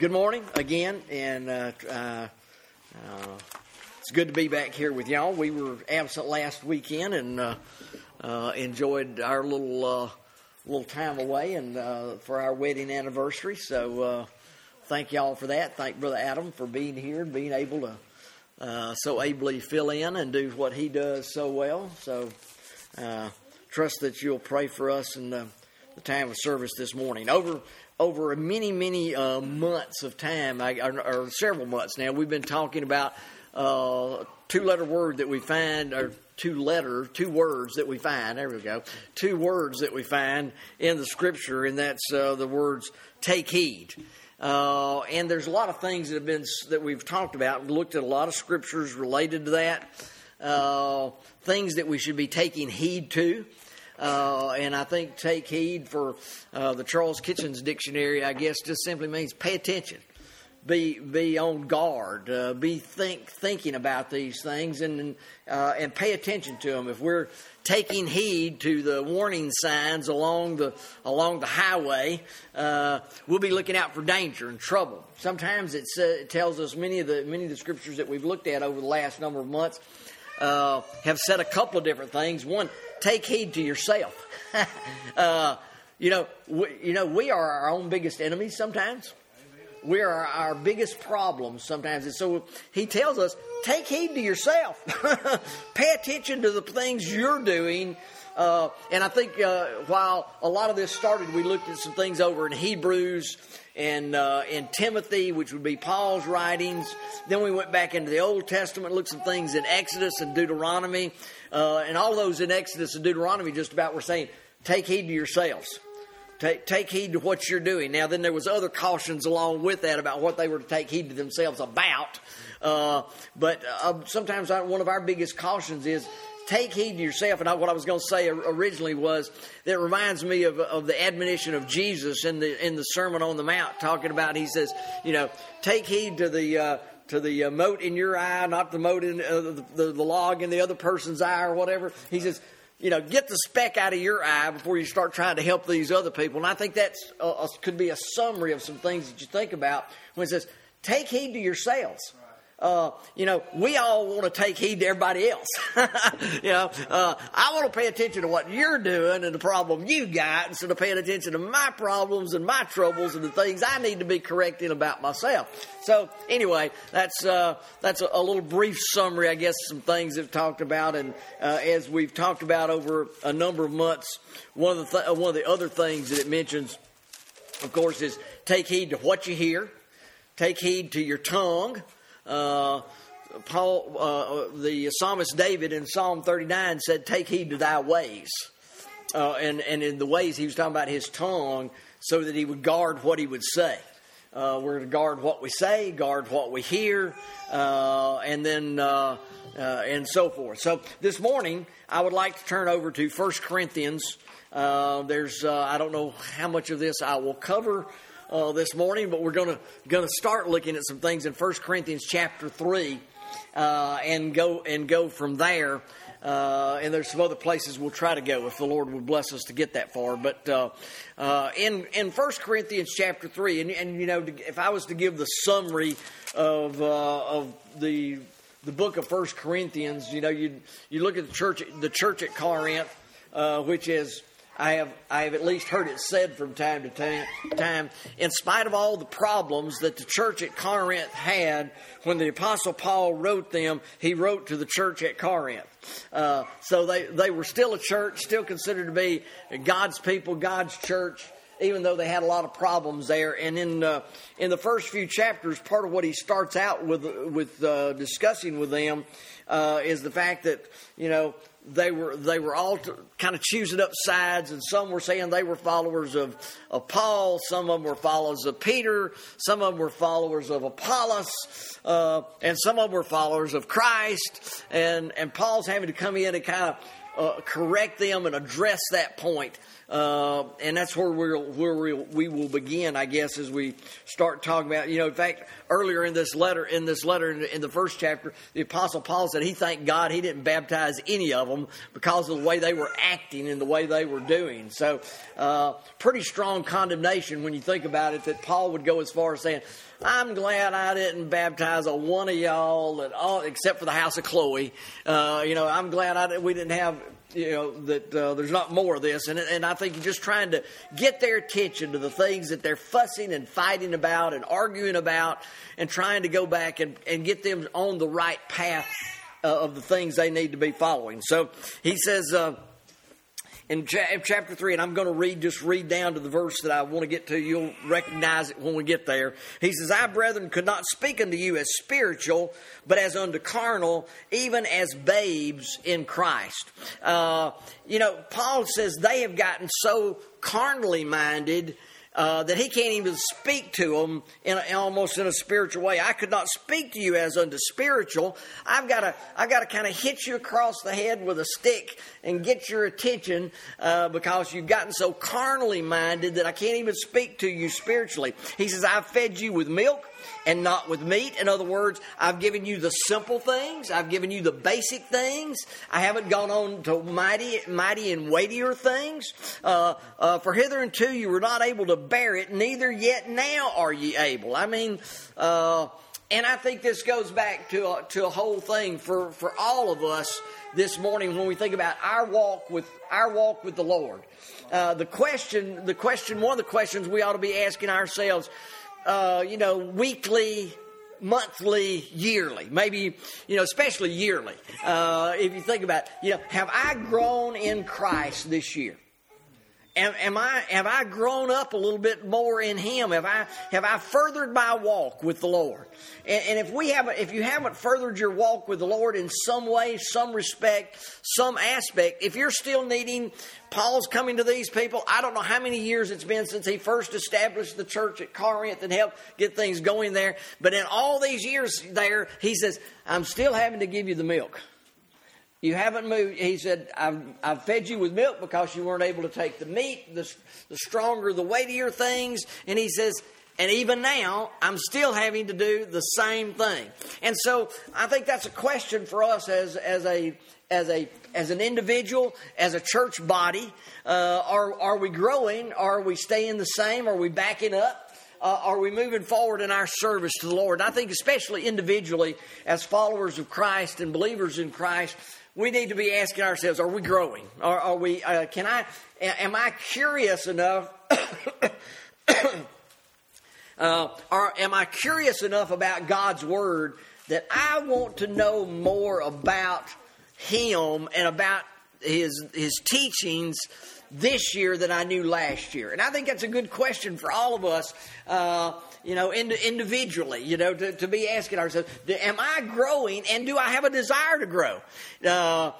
good morning again, and uh, uh, it's good to be back here with y'all. We were absent last weekend and uh, uh, enjoyed our little uh, little time away and uh, for our wedding anniversary. So thank y'all for that. Thank Brother Adam for being here and being able to so ably fill in and do what he does so well. So trust that you'll pray for us in the, time of service this morning. Over over many many uh, months of time, I, or, or several months now, we've been talking about uh, two letter word that we find, or two letter, two words that we find. There we go. Two words that we find in the scripture, and that's uh, the words "take heed." Uh, and there's a lot of things that have been that we've talked about. Looked at a lot of scriptures related to that. Uh, things that we should be taking heed to. Uh, and I think take heed for uh, the Charles Kitchens dictionary, I guess, just simply means pay attention, be be on guard, uh, be think thinking about these things, and uh, and pay attention to them. If we're taking heed to the warning signs along the along the highway, uh, we'll be looking out for danger and trouble. Sometimes it tells us many of the many of the scriptures that we've looked at over the last number of months uh, have said a couple of different things. One, take heed to yourself. uh, you know, we, you know, we are our own biggest enemies sometimes. We are our biggest problems sometimes. And so he tells us, take heed to yourself. Pay attention to the things you're doing. Uh, and I think uh, while a lot of this started, we looked at some things over in Hebrews and uh, in Timothy, which would be Paul's writings. Then we went back into the Old Testament, looked some things in Exodus and Deuteronomy, uh, and all those in Exodus and Deuteronomy just about were saying, "Take heed to yourselves." Take, take heed to what you're doing. Now, then there was other cautions along with that about what they were to take heed to themselves about. Uh, but uh, sometimes I, one of our biggest cautions is take heed to yourself. And I, what I was going to say originally was that reminds me of, of the admonition of Jesus in the in the Sermon on the Mount, talking about he says, you know, take heed to the uh, to the uh, mote in your eye, not the mote in uh, the, the, the log in the other person's eye or whatever. He says, you know, get the speck out of your eye before you start trying to help these other people. And I think that's could be a summary of some things that you think about when it says, take heed to yourselves uh, you know, we all want to take heed to everybody else. you know, uh, I want to pay attention to what you're doing and the problem you got instead of paying attention to my problems and my troubles and the things I need to be correcting about myself. So anyway, that's uh, that's a, a, little brief summary, I guess, some things that have talked about, and uh, as we've talked about over a number of months, one of the th- one of the other things that it mentions, of course, is take heed to what you hear, take heed to your tongue. Uh, Paul, uh, the psalmist David in Psalm 39 said, Take heed to thy ways. Uh, and, and in the ways, he was talking about his tongue so that he would guard what he would say. Uh, we're to guard what we say, guard what we hear, uh, and then uh, uh, and so forth. So this morning, I would like to turn over to 1 Corinthians. Uh, there's I don't know how much of this I will cover uh, this morning, but we're going to going to start looking at some things in 1 Corinthians chapter three, uh, and go and go from there. Uh, and there's some other places we'll try to go if the Lord would bless us to get that far. But uh, uh, in in 1 Corinthians chapter three, and, and you know, if I was to give the summary of uh, of the the book of First Corinthians, you know, you you look at the church the church at Corinth, which is I have, I have at least heard it said from time to time, in spite of all the problems that the church at Corinth had, when the Apostle Paul wrote them, he wrote to the church at Corinth. Uh, so they, they were still a church, still considered to be God's people, God's church, even though they had a lot of problems there. And in, uh, in the first few chapters, part of what he starts out with, with uh, discussing with them uh, is the fact that, you know, they were they were all kind of choosing up sides, and some were saying they were followers of, of Paul, some of them were followers of Peter, some of them were followers of Apollos, uh, and some of them were followers of Christ. And and Paul's having to come in and kind of uh, correct them and address that point. Uh, and that's where we'll, where we'll, we will begin, I guess, as we start talking about. You know, in fact, earlier in this letter, in this letter in the, in the first chapter, the Apostle Paul said he thanked God he didn't baptize any of them because of the way they were acting and the way they were doing. So, uh, pretty strong condemnation when you think about it. That Paul would go as far as saying, I'm glad I didn't baptize a one of y'all all, except for the house of Chloe. Uh, you know, I'm glad I, we didn't have you know that uh, there's not more of this, and and I think you're just trying to get their attention to the things that they're fussing and fighting about and arguing about, and trying to go back and and get them on the right path uh, of the things they need to be following. So he says. Uh, in chapter 3, and I'm going to read, just read down to the verse that I want to get to. You'll recognize it when we get there. He says, I, brethren, could not speak unto you as spiritual, but as unto carnal, even as babes in Christ. Uh, you know, Paul says they have gotten so carnally minded uh, that he can't even speak to them in, a, almost in a spiritual way. I could not speak to you as unto spiritual. I've got to I've got to kind of hit you across the head with a stick and get your attention uh, because you've gotten so carnally minded that I can't even speak to you spiritually. He says, "I've fed you with milk." And not with meat. In other words, I've given you the simple things. I've given you the basic things. I haven't gone on to mighty, mighty and weightier things. Uh, uh, for hitherto you were not able to bear it, neither yet now are ye able. I mean, uh, and I think this goes back to a, to a whole thing for, for all of us this morning when we think about our walk with our walk with the Lord. Uh, the question, the question, one of the questions we ought to be asking ourselves uh, you know, weekly, monthly, yearly, maybe, you know, especially yearly. Uh, if you think about, it, you know, have I grown in Christ this year? Am, am, I have I grown up a little bit more in Him? Have I have I furthered my walk with the Lord? And, and if we haven't, if you haven't furthered your walk with the Lord in some way, some respect, some aspect, if you're still needing, Paul's coming to these people. I don't know how many years it's been since he first established the church at Corinth and helped get things going there. But in all these years there, he says, "I'm still having to give you the milk." You haven't moved. He said, I've, I've fed you with milk because you weren't able to take the meat, the, the stronger, the weightier things. And he says, and even now, I'm still having to do the same thing. And so I think that's a question for us as, as a, as a, as an individual, as a church body. Uh, are, are we growing? Are we staying the same? Are we backing up? Uh, are we moving forward in our service to the Lord? And I think, especially individually, as followers of Christ and believers in Christ, we need to be asking ourselves: Are we growing? Are, are we? Uh, can I? Am I curious enough? uh, or am I curious enough about God's Word that I want to know more about Him and about His His teachings this year than I knew last year? And I think that's a good question for all of us. Uh, you know, individually, you know, to, to be asking ourselves, am I growing and do I have a desire to grow? Uh,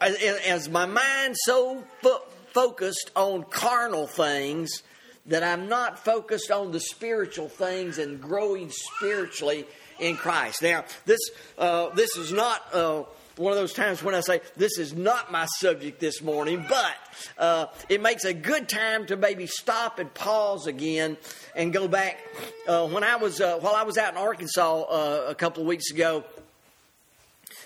as my mind so fo- focused on carnal things that I'm not focused on the spiritual things and growing spiritually in Christ. Now, this uh, this is not. Uh, one of those times when I say, This is not my subject this morning, but uh, it makes a good time to maybe stop and pause again and go back. Uh, when I was, uh, while I was out in Arkansas uh, a couple of weeks ago,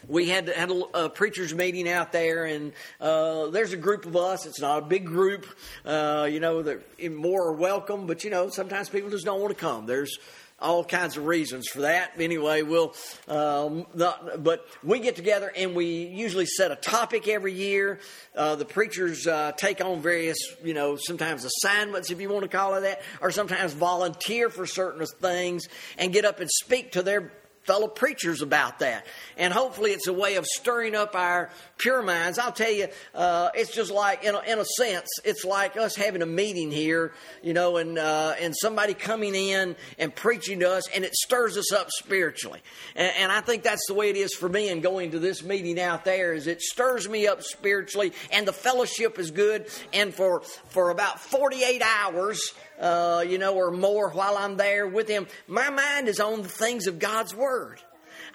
we had had a, a preachers meeting out there, and uh, there's a group of us. It's not a big group, uh, you know. More are welcome, but you know sometimes people just don't want to come. There's all kinds of reasons for that. Anyway, we'll, um, not, but we get together and we usually set a topic every year. Uh, the preachers uh, take on various, you know, sometimes assignments, if you want to call it that, or sometimes volunteer for certain things and get up and speak to their fellow preachers about that. And hopefully it's a way of stirring up our pure minds. I'll tell you, uh, it's just like, in a, in a, sense, it's like us having a meeting here, you know, and, uh, and somebody coming in and preaching to us, and it stirs us up spiritually. And, and I think that's the way it is for me in going to this meeting out there, is it stirs me up spiritually, and the fellowship is good. And for, for about 48 hours, uh, you know, or more while I'm there with him, my mind is on the things of God's Word.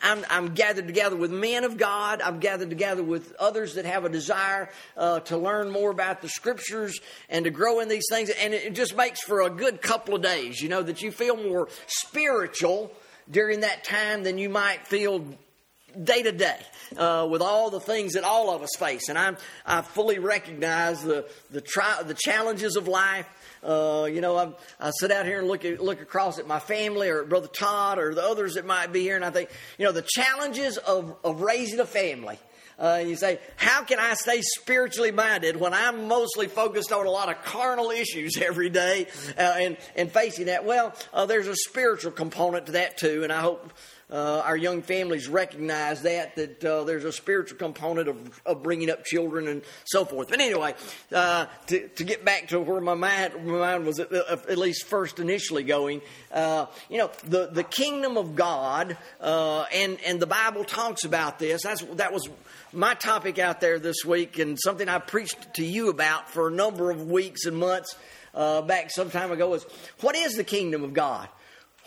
I'm, I'm gathered together with men of God. I'm gathered together with others that have a desire uh, to learn more about the scriptures and to grow in these things. And it just makes for a good couple of days, you know, that you feel more spiritual during that time than you might feel day to day with all the things that all of us face. And I'm, I fully recognize the, the, tri- the challenges of life. Uh, you know, I'm, i sit out here and look at, look across at my family or Brother Todd or the others that might be here, and I think, you know, the challenges of, of raising a family. Uh, you say, how can I stay spiritually minded when I'm mostly focused on a lot of carnal issues every day uh, and, and facing that? Well, uh, there's a spiritual component to that too, and I hope uh, our young families recognize that that uh, there's a spiritual component of, of bringing up children and so forth. But anyway, uh, to, to get back to where my mind, my mind was at, at least first initially going, uh, you know, the, the kingdom of God, uh, and and the Bible talks about this. That's that was my topic out there this week, and something I preached to you about for a number of weeks and months uh, back some time ago. Was what is the kingdom of God?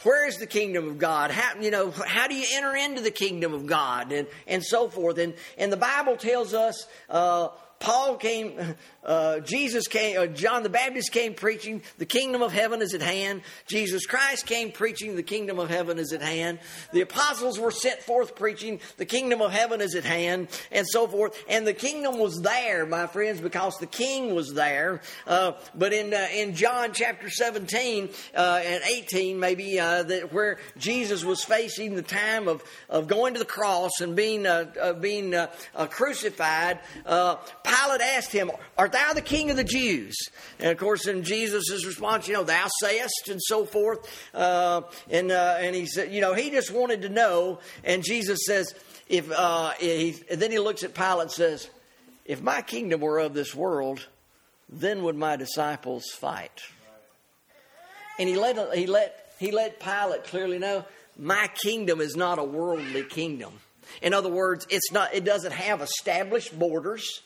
Where is the kingdom of God? How, you know, how do you enter into the kingdom of God? And, and so forth. And, and the Bible tells us uh, Paul came, uh, Jesus came, uh, John the Baptist came preaching, the kingdom of heaven is at hand. Jesus Christ came preaching, the kingdom of heaven is at hand. The apostles were sent forth preaching, the kingdom of heaven is at hand, and so forth. And the kingdom was there, my friends, because the king was there. Uh, but in, uh, in John chapter 17 uh, and 18, maybe, uh, that where Jesus was facing the time of, of going to the cross and being, being crucified, Pilate asked him, Art thou the king of the Jews? And of course, in Jesus' response, you know, thou sayest, and so forth. Uh, and, uh, and he said, you know, he just wanted to know. And Jesus says, if, uh, he, then he looks at Pilate and says, If my kingdom were of this world, then would my disciples fight. And he let, he let, he let Pilate clearly know, My kingdom is not a worldly kingdom. In other words, it's not, it doesn't have established borders.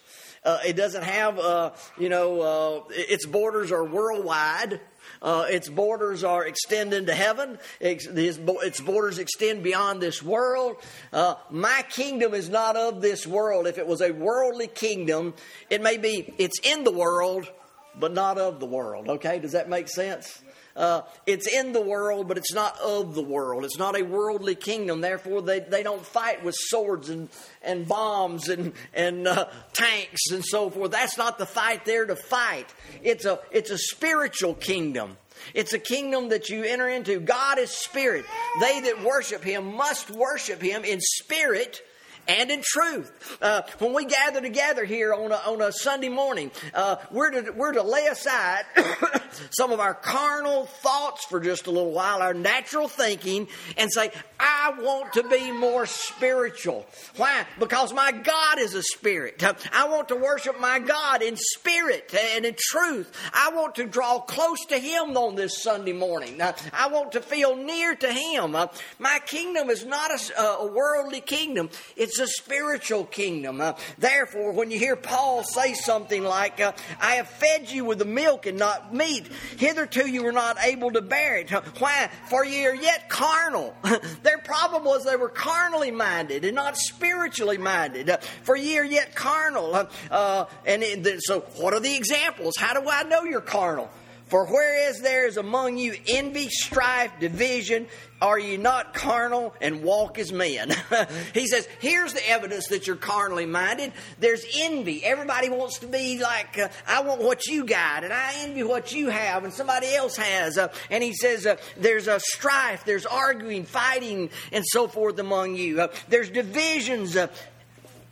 Uh, it doesn't have, uh, you know, uh, its borders are worldwide. Uh, its borders are extend to heaven. Its, its borders extend beyond this world. Uh, my kingdom is not of this world. If it was a worldly kingdom, it may be it's in the world, but not of the world. Okay, does that make sense? Uh, it's in the world, but it's not of the world. It's not a worldly kingdom. Therefore, they, they don't fight with swords and, and bombs and, and uh, tanks and so forth. That's not the fight there to fight. It's a, it's a spiritual kingdom. It's a kingdom that you enter into. God is spirit. They that worship him must worship him in spirit and in truth. Uh, when we gather together here on a, on a Sunday morning, uh, we're, to, we're to lay aside some of our carnal thoughts for just a little while, our natural thinking, and say, I want to be more spiritual. Why? Because my God is a spirit. I want to worship my God in spirit and in truth. I want to draw close to Him on this Sunday morning. I want to feel near to Him. My kingdom is not a, a worldly kingdom, it's it's a spiritual kingdom. Uh, therefore, when you hear Paul say something like, uh, I have fed you with the milk and not meat, hitherto you were not able to bear it. Why? For ye are yet carnal. Their problem was they were carnally minded and not spiritually minded. Uh, for ye are yet carnal. Uh, and it, so, what are the examples? How do I know you're carnal? For whereas there is among you envy, strife, division, are you not carnal and walk as men? he says, here's the evidence that you're carnally minded. There's envy. Everybody wants to be like, uh, I want what you got, and I envy what you have, and somebody else has. Uh, and he says, uh, there's a strife, there's arguing, fighting, and so forth among you. Uh, there's divisions. Uh,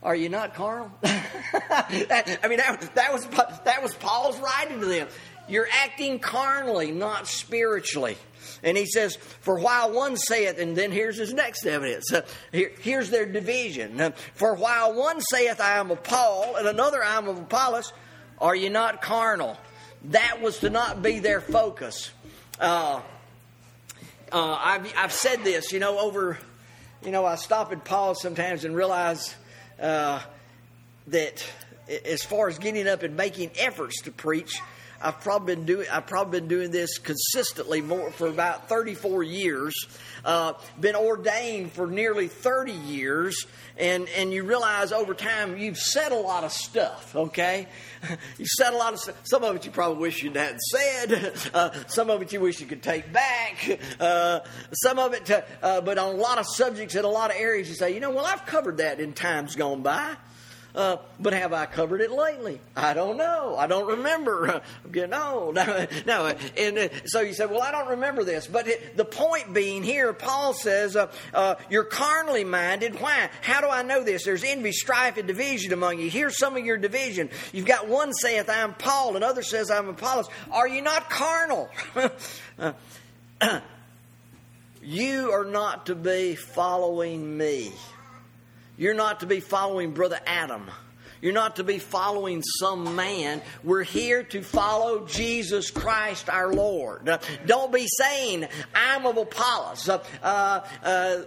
are you not carnal? I mean, that, that, was, that was Paul's writing to them. You're acting carnally, not spiritually. And he says, For while one saith, and then here's his next evidence. Uh, here, here's their division. Uh, For while one saith, I am of Paul, and another, I am of Apollos, are you not carnal? That was to not be their focus. Uh, uh I've, I've said this, you know, over, you know, I stop and pause sometimes and realize uh, that as far as getting up and making efforts to preach, I've probably been doing I've probably been doing this consistently more for about 34 years. Uh, been ordained for nearly 30 years, and and you realize over time you've said a lot of stuff. Okay, you said a lot of stuff. Some of it you probably wish you hadn't said. Uh, some of it you wish you could take back. Uh, some of it, to, uh, but on a lot of subjects in a lot of areas, you say, you know, well, I've covered that in times gone by. Uh, but have I covered it lately? I don't know. I don't remember. I'm getting old. no, and uh, so you say, well, I don't remember this. But it, the point being here, Paul says, uh, uh, you're carnally minded. Why? How do I know this? There's envy, strife, and division among you. Here's some of your division. You've got one saith, I'm Paul, and other says, I'm Apollos. Are you not carnal? you are not to be following me. You're not to be following Brother Adam. You're not to be following some man. We're here to follow Jesus Christ our Lord. don't be saying, I'm of Apollos. Uh, uh,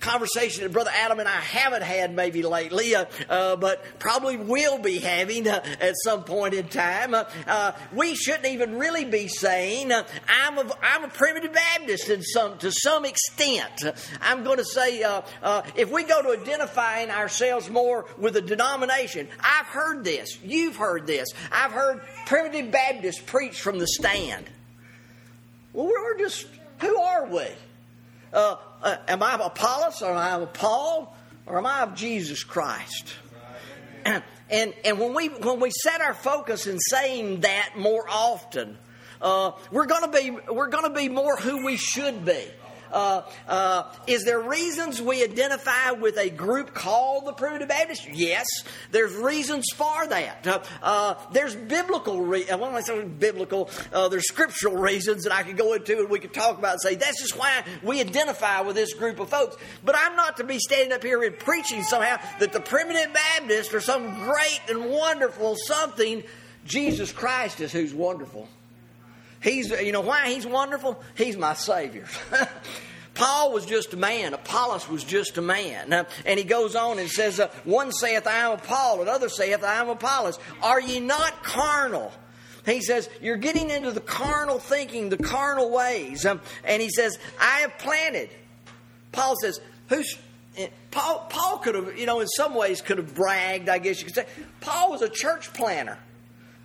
conversation that Brother Adam and I haven't had maybe lately, uh, uh, but probably will be having uh, at some point in time. Uh, uh, we shouldn't even really be saying uh, I'm a I'm a primitive Baptist in some to some extent. I'm going to say if we go to identifying ourselves more with a denomination, I've heard this. You've heard this. I've heard primitive Baptists preach from the stand. Well, we're just who are we? Uh, uh, am I of Apollos or am I of Paul or am I of Jesus Christ? And, and, when, we, when we set our focus in saying that more often, uh, we're going to be we're going to be more who we should be. Uh, uh, is there reasons we identify with a group called the Primitive Baptists? Yes, there's reasons for that. Uh, uh there's biblical, re- uh, when I say biblical, there's scriptural reasons that I could go into and we could talk about and say that's just why we identify with this group of folks. But I'm not to be standing up here and preaching somehow that the Primitive Baptists are some great and wonderful something. Jesus Christ is who's wonderful. He's, you know why he's wonderful? He's my Savior. Paul was just a man. Apollos was just a man. and he goes on and says, uh, One saith, I am Paul, another saith, I am Apollos. Are ye not carnal? He says, You're getting into the carnal thinking, the carnal ways. Um, and he says, I have planted. Paul says, Who's. Eh, Paul, Paul could have, you know, in some ways could have bragged, I guess you could say. Paul was a church planter.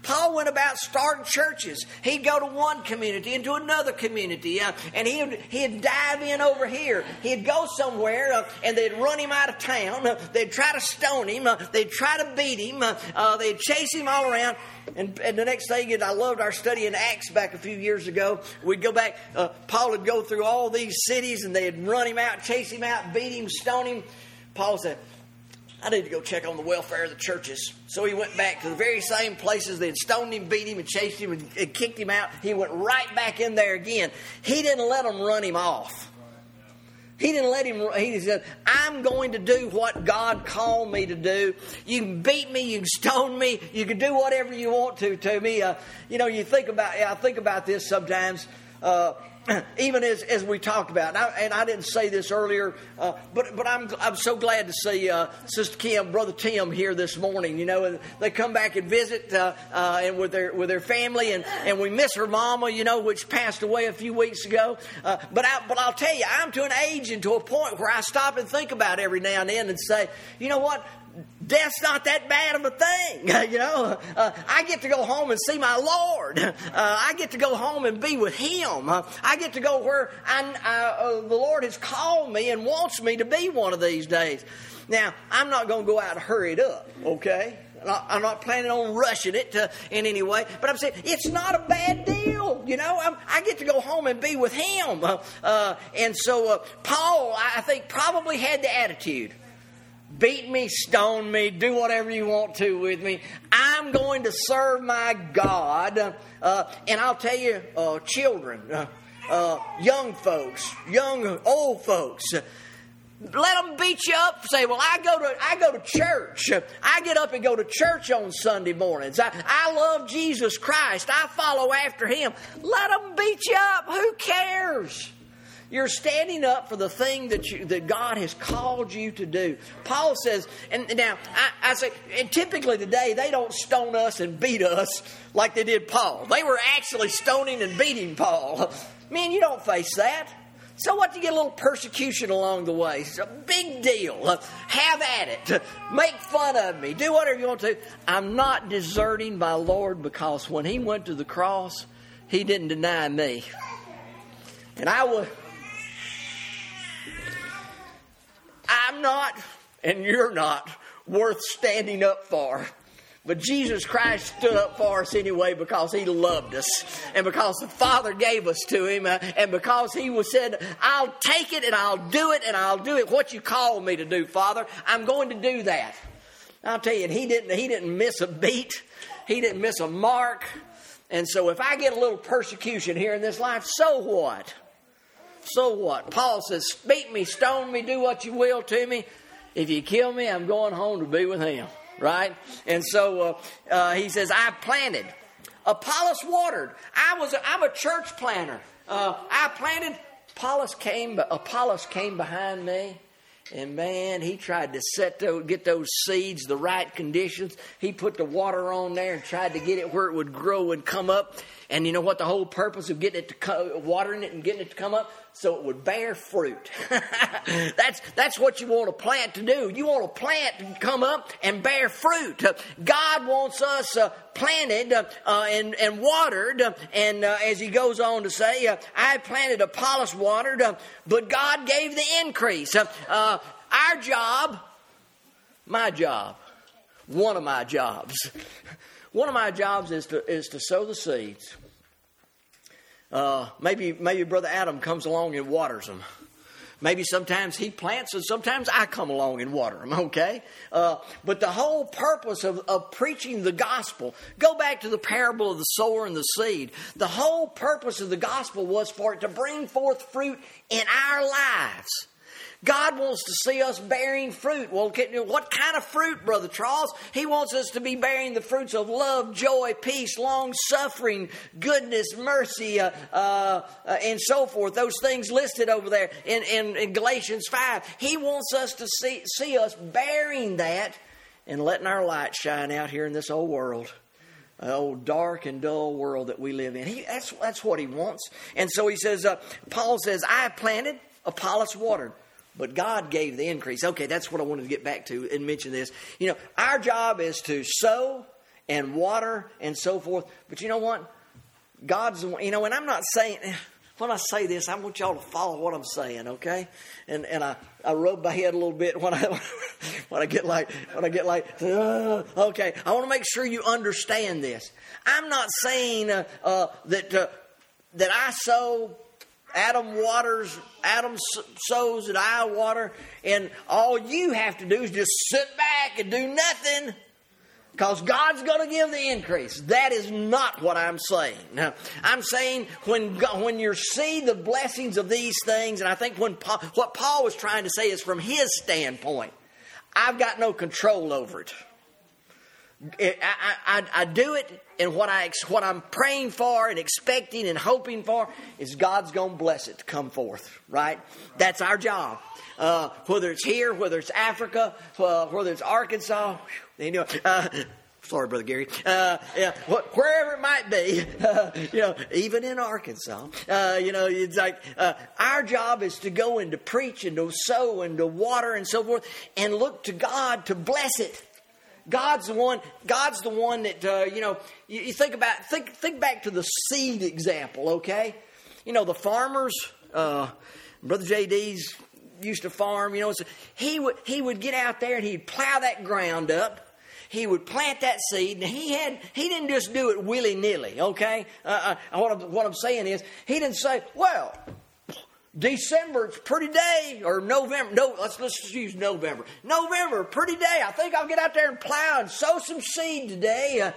Paul went about starting churches. He'd go to one community into another community, uh, and he'd, he'd dive in over here. He'd go somewhere, uh, and they'd run him out of town. Uh, they'd try to stone him. Uh, they'd try to beat him. Uh, uh, they'd chase him all around. And, and, the next thing, and I loved our study in Acts back a few years ago. We'd go back, Paul would go through all these cities, and they'd run him out, chase him out, beat him, stone him. Paul said, I need to go check on the welfare of the churches. So he went back to the very same places they had stoned him, beat him, and chased him and, and kicked him out. He went right back in there again. He didn't let them run him off. He didn't let him, he said, I'm going to do what God called me to do. You can beat me, you can stone me, you can do whatever you want to to me. Uh, you know, you think about, I think about this sometimes. Uh, even as, as we talked about, and I, and I didn't say this earlier, uh, but but I'm I'm so glad to see uh, Sister Kim, Brother Tim here this morning. You know, and they come back and visit uh, uh, and with their with their family, and, and we miss her mama, you know, which passed away a few weeks ago. Uh, but I, but I'll tell you, I'm to an age and to a point where I stop and think about every now and then and say, you know what, death's not that bad of a thing. you know, uh, I get to go home and see my Lord. Uh, I get to go home and be with Him. Uh, I get to go where I, uh, the Lord has called me and wants me to be one of these days. Now, I'm not going to go out and hurry it up, okay? I'm not planning on rushing it to, in any way, but I'm saying it's not a bad deal. You know, I'm, i get to go home and be with him. Uh, uh, and so uh, Paul, I think, probably had the attitude beat me, stone me, do whatever you want to with me. I'm going to serve my God. Uh, and I'll tell you, uh, children, uh, uh young folks, young, old folks, let them beat you up. Say, well, I go to I go to church. I get up and go to church on Sunday mornings. I, I love Jesus Christ. I follow after Him. Let them beat you up. Who cares? You're standing up for the thing that you, that God has called you to do. Paul says, and now I, I say, and typically today they don't stone us and beat us like they did Paul. They were actually stoning and beating Paul. Man, you don't face that. So what? You get a little persecution along the way. It's a big deal. Have at it. Make fun of me. Do whatever you want to. I'm not deserting my Lord because when He went to the cross, He didn't deny me. And I would. I'm not, and you're not, worth standing up for. But Jesus Christ stood up for us anyway because He loved us and because the Father gave us to Him uh, and because He was said, I'll take it and I'll do it and I'll do it what you call me to do, Father. I'm going to do that. I'll tell you, He didn't, He didn't miss a beat. He didn't miss a mark. And so if I get a little persecution here in this life, so what? So what? Paul says, Beat me, stone me, do what you will to me. If you kill me, I'm going home to be with him. Right? And so uh, uh, he says, I planted. Apollos watered. I was a, I'm a church planter. Uh, I planted. Apollos came, Apollos came behind me. And man, he tried to set those, get those seeds the right conditions. He put the water on there and tried to get it where it would grow and come up. And you know what? The whole purpose of getting it to co- watering it and getting it to come up so it would bear fruit. that's that's what you want a plant to do. You want a plant to come up and bear fruit. God wants us uh, planted uh, and and watered. and uh, as he goes on to say, uh, I planted, Apollos watered, uh, but God gave the increase. our job, my job, one of my jobs. One of my jobs is to, is to sow the seeds uh, maybe maybe Brother Adam comes along and waters them. Maybe sometimes he plants and sometimes I come along and water them, okay? Uh, but the whole purpose of, of preaching the gospel, go back to the parable of the sower and the seed. The whole purpose of the gospel was for it to bring forth fruit in our lives. God wants to see us bearing fruit. Well, what kind of fruit, Brother Charles? He wants us to be bearing the fruits of love, joy, peace, long suffering, goodness, mercy, uh, uh, uh, and so forth. Those things listed over there in, in, in Galatians 5. He wants us to see, see us bearing that and letting our light shine out here in this old world old dark and dull world that we live in. He, that's, that's what he wants. And so he says, uh, Paul says, I planted, Apollos watered, but God gave the increase. Okay, that's what I wanted to get back to and mention this. You know, our job is to sow and water and so forth. But you know what? God's, you know, and I'm not saying, when I say this, I want y'all to follow what I'm saying, okay? And and I, I rub my head a little bit when I when I get like when I get like uh, okay. I want to make sure you understand this. I'm not saying uh, uh, that uh, that I sow Adam waters, Adam sows, and I water, and all you have to do is just sit back and do nothing because God's going to give the increase. That is not what I'm saying. Now, I'm saying when when you see the blessings of these things, and I think when Paul, what Paul was trying to say is from his standpoint, I've got no control over it. I, I, I, do it, and what I what I'm praying for and expecting and hoping for is God's going to bless it to come forth. Right? That's our job. Uh, whether it's here, whether it's Africa, uh, whether it's Arkansas, you know. Uh, sorry, brother Gary. Uh, yeah, wherever it might be, uh, you know, even in Arkansas, uh, you know, it's like uh, our job is to go and to preach and to sow and to water and so forth, and look to God to bless it. God's the one. God's the one that uh, you know. You, you, think about think think back to the seed example. Okay, you know the farmers. Uh, Brother JD's used to farm. You know, so he would he would get out there and he'd plow that ground up. He would plant that seed, and he had he didn't just do it willy nilly. Okay, uh, uh, what I'm, what I'm saying is he didn't say, "Well, December, it's pretty day, or November. No, let's let's just use November. November, pretty day. I think I'll get out there and plow and sow some seed today, uh,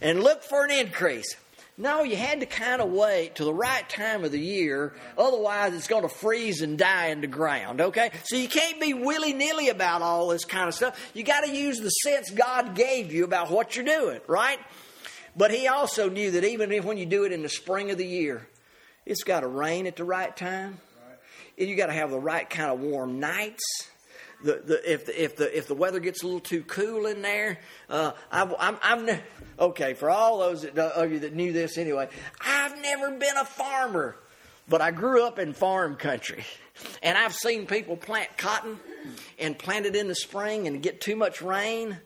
and look for an increase. No, you had to kind of wait till the right time of the year, otherwise it's going to freeze and die in the ground. Okay, so you can't be willy nilly about all this kind of stuff. You got to use the sense God gave you about what you're doing, right? But He also knew that even if when you do it in the spring of the year, it's got to rain at the right time you got to have the right kind of warm nights. The, the, if the if the if the weather gets a little too cool in there, uh, I've, I'm, I'm okay for all those that, of you that knew this anyway. I've never been a farmer, but I grew up in farm country, and I've seen people plant cotton and plant it in the spring and get too much rain,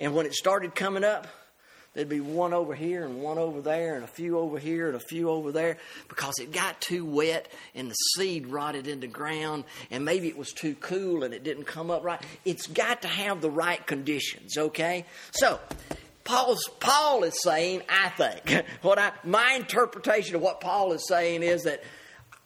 and when it started coming up, There'd be one over here and one over there and a few over here and a few over there because it got too wet and the seed rotted into ground and maybe it was too cool and it didn't come up right. It's got to have the right conditions, okay? So, Paul's, Paul is saying, I think, what I, my interpretation of what Paul is saying is that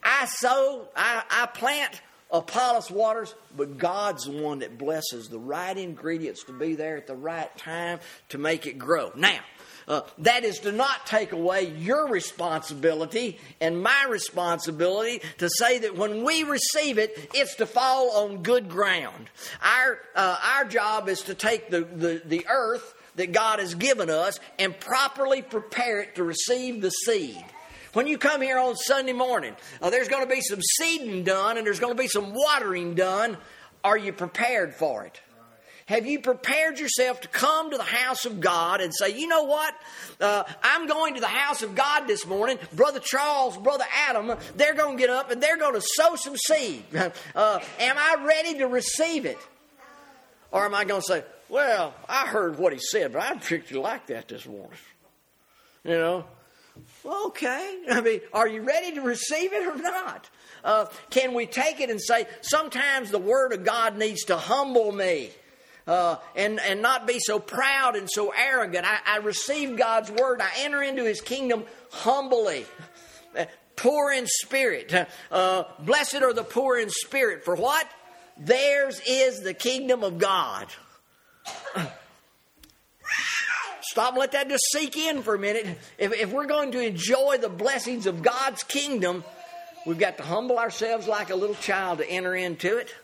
I sow, I, I plant, Apollos waters, but God's the one that blesses the right ingredients to be there at the right time to make it grow. Now, uh, that is to not take away your responsibility and my responsibility to say that when we receive it, it's to fall on good ground. Our, uh, our job is to take the, the, the earth that God has given us and properly prepare it to receive the seed. When you come here on Sunday morning, uh, there's going to be some seeding done and there's going to be some watering done. Are you prepared for it? Have you prepared yourself to come to the house of God and say, you know what? Uh, I'm going to the house of God this morning. Brother Charles, Brother Adam, they're going to get up and they're going to sow some seed. Uh, am I ready to receive it? Or am I going to say, well, I heard what he said, but I didn't particularly like that this morning? You know, okay. I mean, are you ready to receive it or not? Uh, can we take it and say, sometimes the Word of God needs to humble me? Uh, and, and not be so proud and so arrogant. I, I receive God's word. I enter into his kingdom humbly, poor in spirit. Uh, blessed are the poor in spirit. For what? Theirs is the kingdom of God. Stop and let that just sink in for a minute. If, if we're going to enjoy the blessings of God's kingdom, we've got to humble ourselves like a little child to enter into it.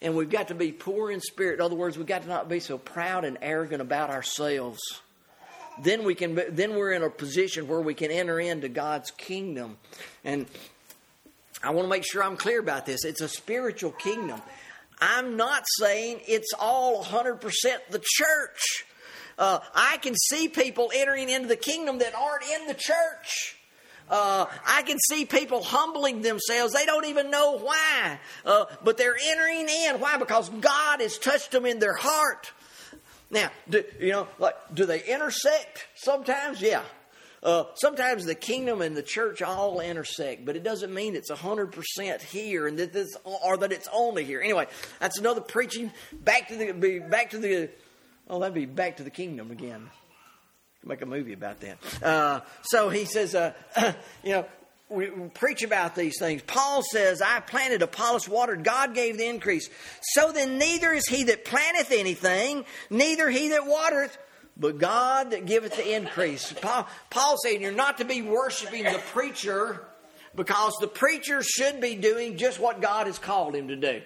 And we've got to be poor in spirit. In other words, we've got to not be so proud and arrogant about ourselves. Then we can. Then we're in a position where we can enter into God's kingdom. And I want to make sure I'm clear about this. It's a spiritual kingdom. I'm not saying it's all 100% the church. Uh, I can see people entering into the kingdom that aren't in the church. Uh, I can see people humbling themselves. They don't even know why, uh, but they're entering in. Why? Because God has touched them in their heart. Now, do, you know, like, do they intersect sometimes? Yeah. Uh, sometimes the kingdom and the church all intersect, but it doesn't mean it's 100% here and that this, or that it's only here. Anyway, that's another preaching. Back to the, back to the Oh, that'd be back to the kingdom again. Make a movie about that. Uh, so he says, uh, you know, we, we preach about these things. Paul says, I planted, Apollos watered, God gave the increase. So then neither is he that planteth anything, neither he that watereth, but God that giveth the increase. Paul, Paul saying you're not to be worshiping the preacher because the preacher should be doing just what God has called him to do.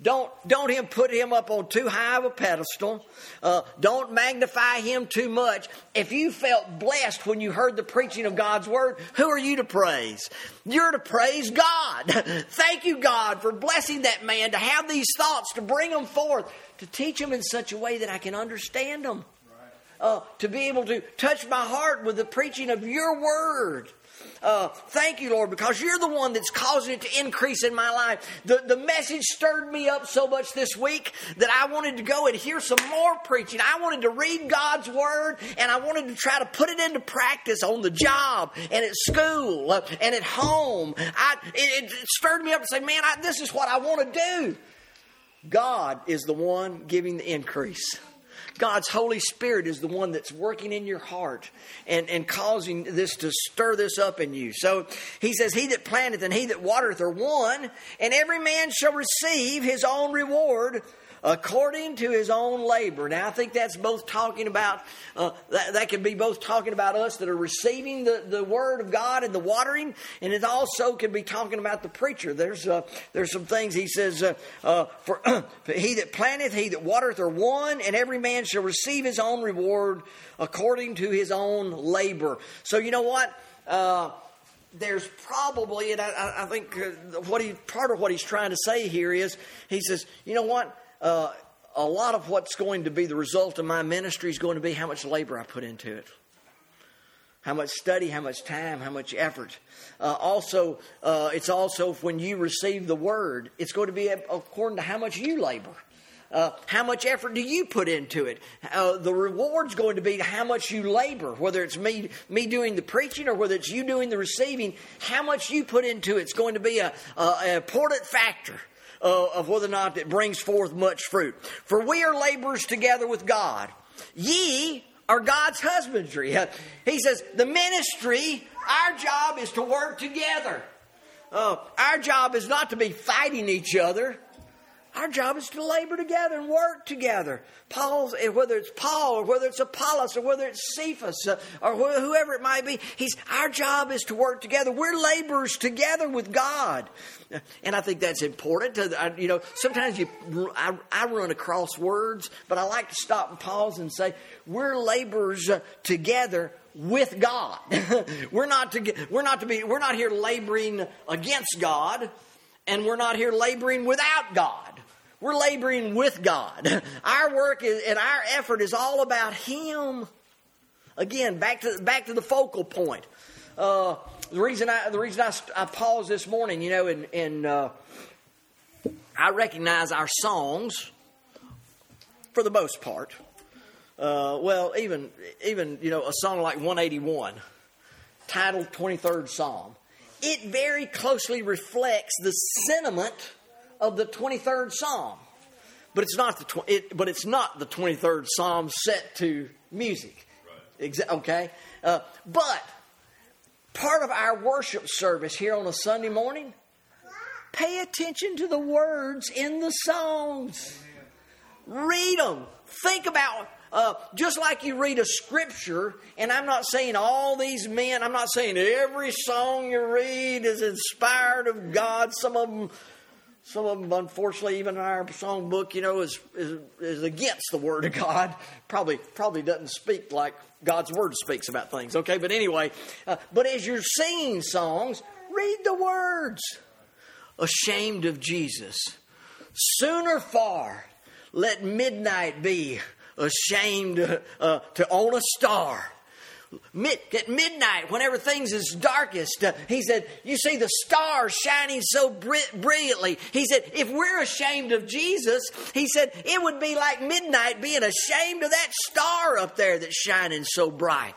Don't, don't him put him up on too high of a pedestal. Uh, don't magnify him too much. If you felt blessed when you heard the preaching of God's word, who are you to praise? You're to praise God. Thank you, God, for blessing that man to have these thoughts, to bring them forth, to teach them in such a way that I can understand them. Uh, to be able to touch my heart with the preaching of your word. Uh, thank you, Lord, because you're the one that's causing it to increase in my life. The, the message stirred me up so much this week that I wanted to go and hear some more preaching. I wanted to read God's Word and I wanted to try to put it into practice on the job and at school and at home. I, it, it, stirred me up to say, man, I, this is what I want to do. God is the one giving the increase. God's Holy Spirit is the one that's working in your heart and, and causing this to stir this up in you. So he says, He that planteth and he that watereth are one, and every man shall receive his own reward according to his own labor. Now, I think that's both talking about, uh, that, that can be both talking about us that are receiving the, the word of God and the watering, and it also can be talking about the preacher. There's, uh, there's some things he says, uh, uh for he that planteth, he that watereth are one, and every man shall receive his own reward according to his own labor. So, you know what? Uh, there's probably, and I, I think uh, what he part of what he's trying to say here is, he says, you know what, uh, a lot of what's going to be the result of my ministry is going to be how much labor I put into it how much study, how much time, how much effort. Uh, also, uh, it's also when you receive the word, it's going to be according to how much you labor. Uh, how much effort do you put into it? Uh, the reward's going to be how much you labor, whether it's me me doing the preaching or whether it's you doing the receiving. How much you put into it's going to be a, a an important factor. Uh, of whether or not it brings forth much fruit. For we are laborers together with God. Ye are God's husbandry. He says, the ministry, our job is to work together. Uh, our job is not to be fighting each other. Our job is to labor together and work together. Paul's, eh, whether it's Paul or whether it's Apollos or whether it's Cephas uh, or wh- whoever it might be, he's, our job is to work together. We're laborers together with God. And I think that's important. To, you know, sometimes you, I, I run across words, but I like to stop and pause and say, we're laborers uh, together with God. we're not to get, we're not to be we're not here laboring against God, and we're not here laboring without God. We're laboring with God. Our work is, and our effort is all about Him. Again, back to back to the focal point. Uh, the reason I the reason I, I paused this morning, you know, and, and uh, I recognize our songs for the most part. Uh, well, even even you know a song like 181, titled 23rd Psalm, it very closely reflects the sentiment of the 23rd Psalm. But it's not the tw- it, but it's not the 23rd Psalm set to music. Right. Exa- okay? Uh, but part of our worship service here on a Sunday morning, pay attention to the words in the songs. Read them. Think about uh, just like you read a scripture, and I'm not saying all these men, I'm not saying every song you read is inspired of God. Some of them some of them, unfortunately, even in our songbook, you know, is, is, is against the Word of God. Probably, probably doesn't speak like God's Word speaks about things. Okay, but anyway, uh, but as you're singing songs, read the words. Ashamed of Jesus, sooner far, let midnight be ashamed uh, to own a star Mid, at midnight, whenever things is darkest, uh, he said, You see the stars shining so brilliantly. He said, If we're ashamed of Jesus, he said, it would be like midnight being ashamed of that star up there that's shining so bright.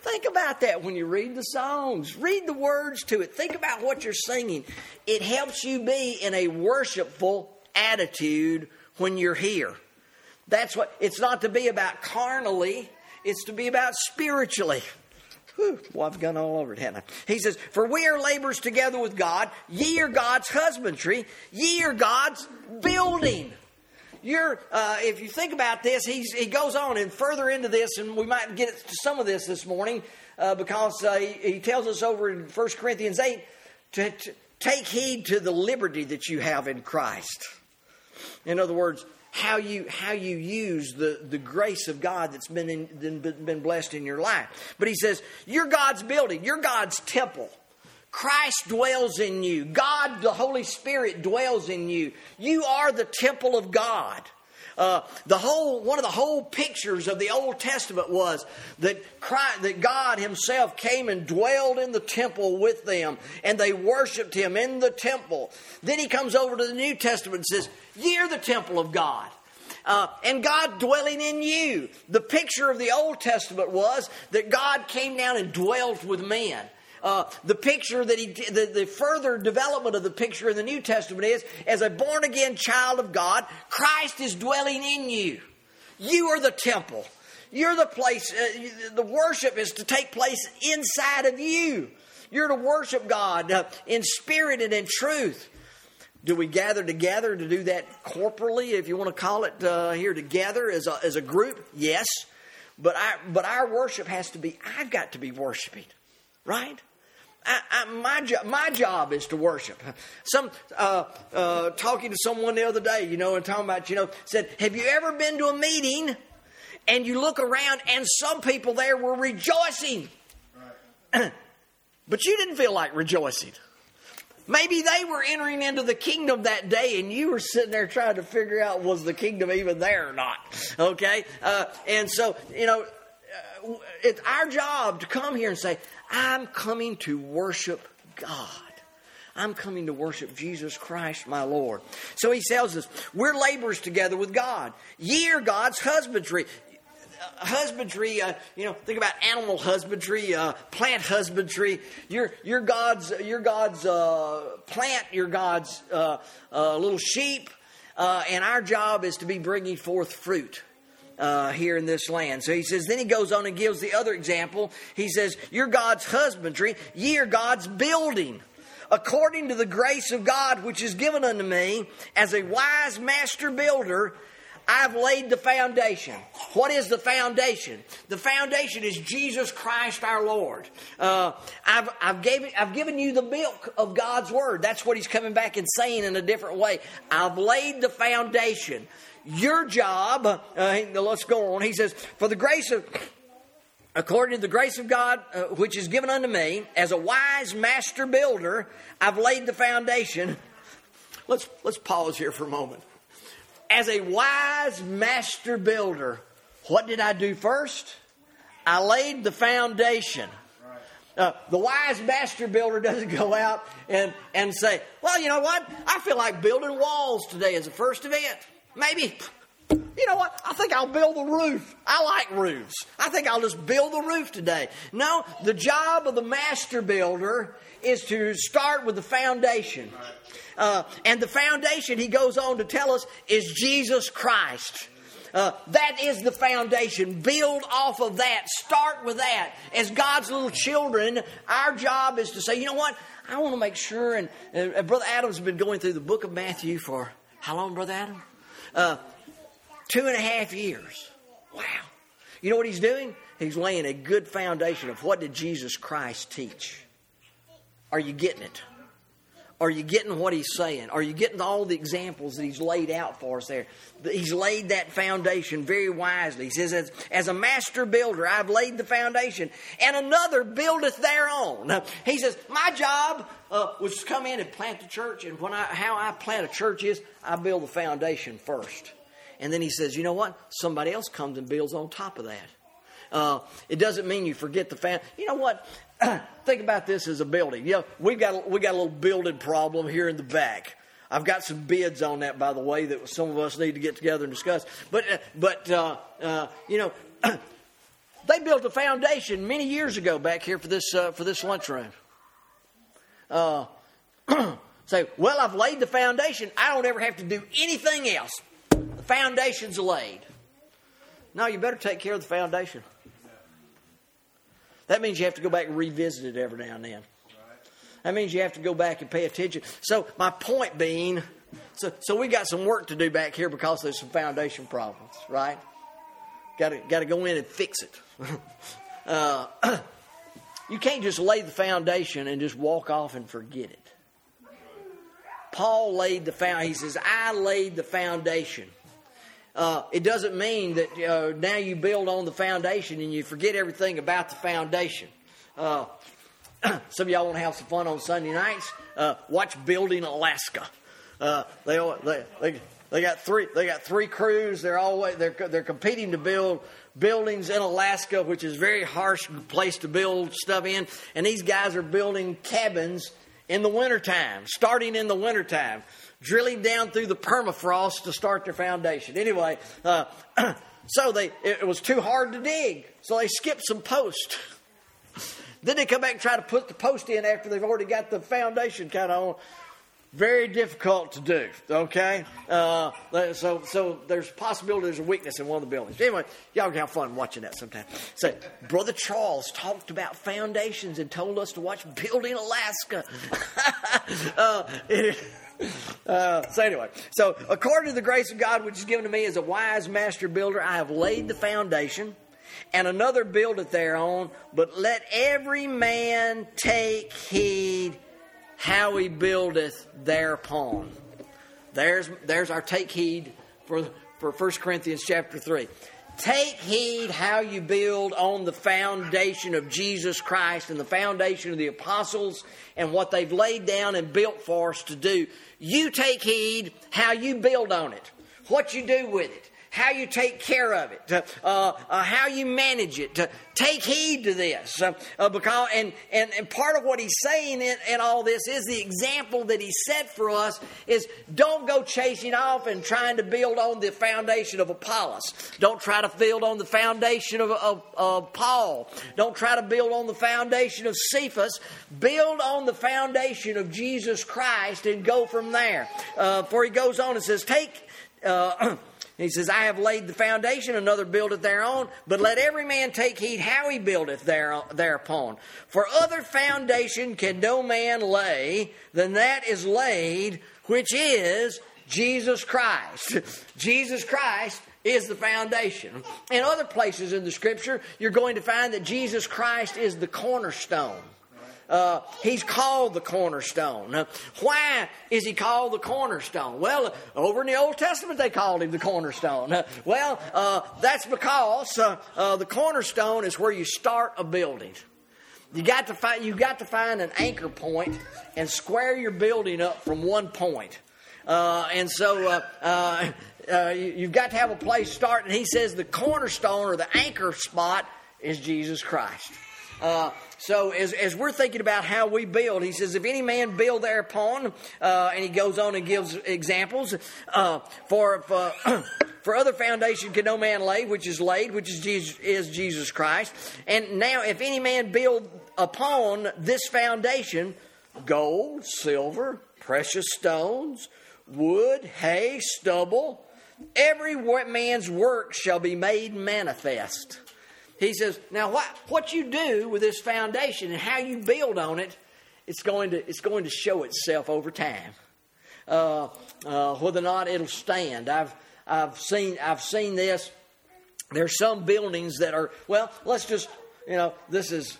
Think about that when you read the songs. Read the words to it. Think about what you're singing. It helps you be in a worshipful attitude when you're here. That's what it's not to be about carnally it's to be about spiritually. Whew, well, I've gone all over it, haven't I? He says, For we are laborers together with God. Ye are God's husbandry. Ye are God's building. You're, uh, if you think about this, he goes on and further into this, and we might get to some of this this morning uh, because uh, he, he, tells us over in 1 Corinthians 8 to, to take heed to the liberty that you have in Christ. In other words, how you how you use the, the grace of God that's been in, been blessed in your life. But he says, You're God's building, you're God's temple. Christ dwells in you. God, the Holy Spirit, dwells in you. You are the temple of God. Uh, the whole one of the whole pictures of the Old Testament was that Christ, that God Himself came and dwelled in the temple with them, and they worshipped Him in the temple. Then He comes over to the New Testament and says, "Ye are the temple of God." Uh, and God dwelling in you. The picture of the Old Testament was that God came down and dwelt with men. Uh, the picture that he, the, the further development of the picture in the New Testament is as a born again child of God, Christ is dwelling in you. You are the temple. You're the place, uh, the worship is to take place inside of you. You're to worship God uh, in spirit and in truth. Do we gather together to do that corporally, if you want to call it uh, here together as a, as a group? Yes. But, I, but our worship has to be, I've got to be worshiping, right? I, I, my, jo- my job is to worship. Some uh, uh, talking to someone the other day, you know, and talking about, you know, said, "Have you ever been to a meeting and you look around and some people there were rejoicing?" Right. but you didn't feel like rejoicing. Maybe they were entering into the kingdom that day and you were sitting there trying to figure out was the kingdom even there or not. Okay? Uh, and so, you know, it's our job to come here and say, I'm coming to worship God. I'm coming to worship Jesus Christ, my Lord. So he tells us, we're laborers together with God. Ye are God's husbandry husbandry, uh, you know, think about animal husbandry, uh, plant husbandry. You're, God's, you're God's uh, plant, you're God's uh, uh, little sheep, uh, and our job is to be bringing forth fruit. Here in this land. So he says, then he goes on and gives the other example. He says, You're God's husbandry, ye are God's building according to the grace of God which is given unto me as a wise master builder I've laid the foundation. What is the foundation? The foundation is Jesus Christ our Lord. Uh, I've, I've, gave, I've given you the milk of God's Word. That's what he's coming back and saying in a different way. I've laid the foundation. Your job, uh, let's go on. He says, For the grace of according to the grace of God, uh, which is given unto me, as a wise master builder, I've laid the foundation. Let's, let's pause here for a moment as a wise master builder, what did I do first? I laid the foundation. Uh, the wise master builder doesn't go out and, and say, well, you know what? I feel like building walls today as a first event. Maybe, you know what? I think I'll build the roof. I like roofs. I think I'll just build the roof today. No, the job of the master builder is to start with the foundation. Uh, and the foundation, he goes on to tell us, is Jesus Christ. Uh, that is the foundation. Build off of that. Start with that. As God's little children, our job is to say, you know what? I want to make sure. And uh, Brother Adam's been going through the book of Matthew for how long, Brother Adam? Uh, two and a half years. Wow. You know what he's doing? He's laying a good foundation of what did Jesus Christ teach. Are you getting it? Are you getting what he's saying? Are you getting all the examples that he's laid out for us there? He's laid that foundation very wisely. He says, As, as a master builder, I've laid the foundation, and another buildeth thereon. He says, My job uh, was to come in and plant the church, and when I, how I plant a church is I build the foundation first. And then he says, You know what? Somebody else comes and builds on top of that. Uh, it doesn't mean you forget the family. You know what? Think about this as a building. You know, we've got we got a little building problem here in the back. I've got some bids on that, by the way, that some of us need to get together and discuss. But uh, but uh, uh, you know, they built a foundation many years ago back here for this uh, for this lunchroom. Uh, say, well, I've laid the foundation. I don't ever have to do anything else. The foundation's laid. No, you better take care of the foundation. That means you have to go back and revisit it every now and then. That means you have to go back and pay attention. So my point being, so so we got some work to do back here because there's some foundation problems, right? Got to got to go in and fix it. uh, you can't just lay the foundation and just walk off and forget it. Paul laid the foundation. He says, "I laid the foundation." Uh, it doesn't mean that uh, now you build on the foundation and you forget everything about the foundation. Uh, some of y'all want to have some fun on Sunday nights. Uh, watch Building Alaska. Uh, they, they, they, they got three they got three crews. They're always they're they're competing to build buildings in Alaska, which is a very harsh place to build stuff in. And these guys are building cabins in the wintertime, starting in the wintertime drilling down through the permafrost to start their foundation. Anyway, uh, so they it was too hard to dig, so they skipped some posts. then they come back and try to put the post in after they've already got the foundation kind of on. Very difficult to do. Okay, uh, so so there's possibility there's a weakness in one of the buildings. Anyway, y'all can have fun watching that sometime. So, Brother Charles talked about foundations and told us to watch Building Alaska. uh, uh, so anyway, so according to the grace of God which is given to me as a wise master builder, I have laid the foundation, and another buildeth thereon. But let every man take heed how he buildeth thereupon. There's there's our take heed for for 1 Corinthians chapter three. Take heed how you build on the foundation of Jesus Christ and the foundation of the apostles and what they've laid down and built for us to do. You take heed how you build on it, what you do with it how you take care of it, uh, uh, how you manage it. To take heed to this, uh, uh, because and, and and part of what he's saying in, in, all this is the example that he set for us is don't go chasing off and trying to build on the foundation of Apollos. Don't try to build on the foundation of, of, of Paul. Don't try to build on the foundation of Cephas. Build on the foundation of Jesus Christ and go from there. Uh, for he goes on and says, take. He says, I have laid the foundation, another buildeth thereon, but let every man take heed how he buildeth there, thereupon. For other foundation can no man lay than that is laid, which is Jesus Christ. Jesus Christ is the foundation. In other places in the scripture, you're going to find that Jesus Christ is the cornerstone. Uh, he's called the cornerstone. Uh, why is he called the cornerstone? Well, over in the Old Testament, they called him the cornerstone. Uh, well, uh, that's because uh, uh, the cornerstone is where you start a building. You got to find you got to find an anchor point and square your building up from one point. and so uh, you, have got to have a place to start. And he says the cornerstone or the anchor spot is Jesus Christ. Uh, so as, as we're thinking about how we build, he says, if any man build thereupon, uh, and he goes on and gives examples, uh, for, for, for other foundation can no man lay, which is laid, which is Jesus, is Jesus Christ. And now if any man build upon this foundation, gold, silver, precious stones, wood, hay, stubble, every man's work shall be made manifest he says, now what, what you do with this foundation and how you build on it, it's going to, it's going to show itself over time. Uh, uh, whether or not it'll stand. I've, I've, seen, I've seen this. There's some buildings that are, well, let's just, you know, this is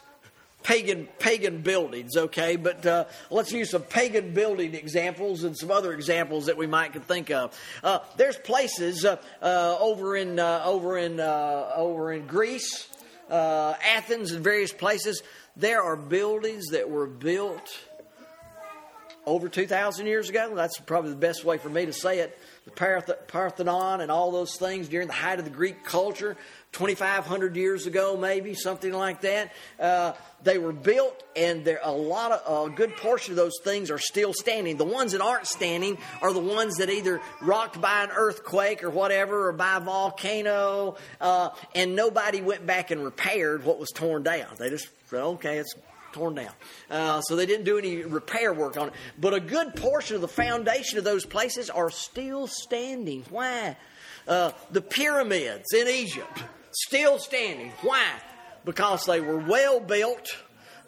pagan pagan buildings, okay? But uh, let's use some pagan building examples and some other examples that we might could think of. Uh, there's places uh, uh over in uh, over in uh, over in Greece, Athens, and various places. There are buildings that were built over 2,000 years ago. That's probably the best way for me to say it. The Parthenon and all those things during the height of the Greek culture. 2,500 years ago, maybe something like that. Uh, they were built, and there a lot of a good portion of those things are still standing. The ones that aren't standing are the ones that either rocked by an earthquake or whatever, or by a volcano, uh, and nobody went back and repaired what was torn down. They just said, "Okay, it's torn down. Uh, so they didn't do any repair work on it. But a good portion of the foundation of those places are still standing. Why? Uh, the pyramids in Egypt still standing. Why? Because they were well built.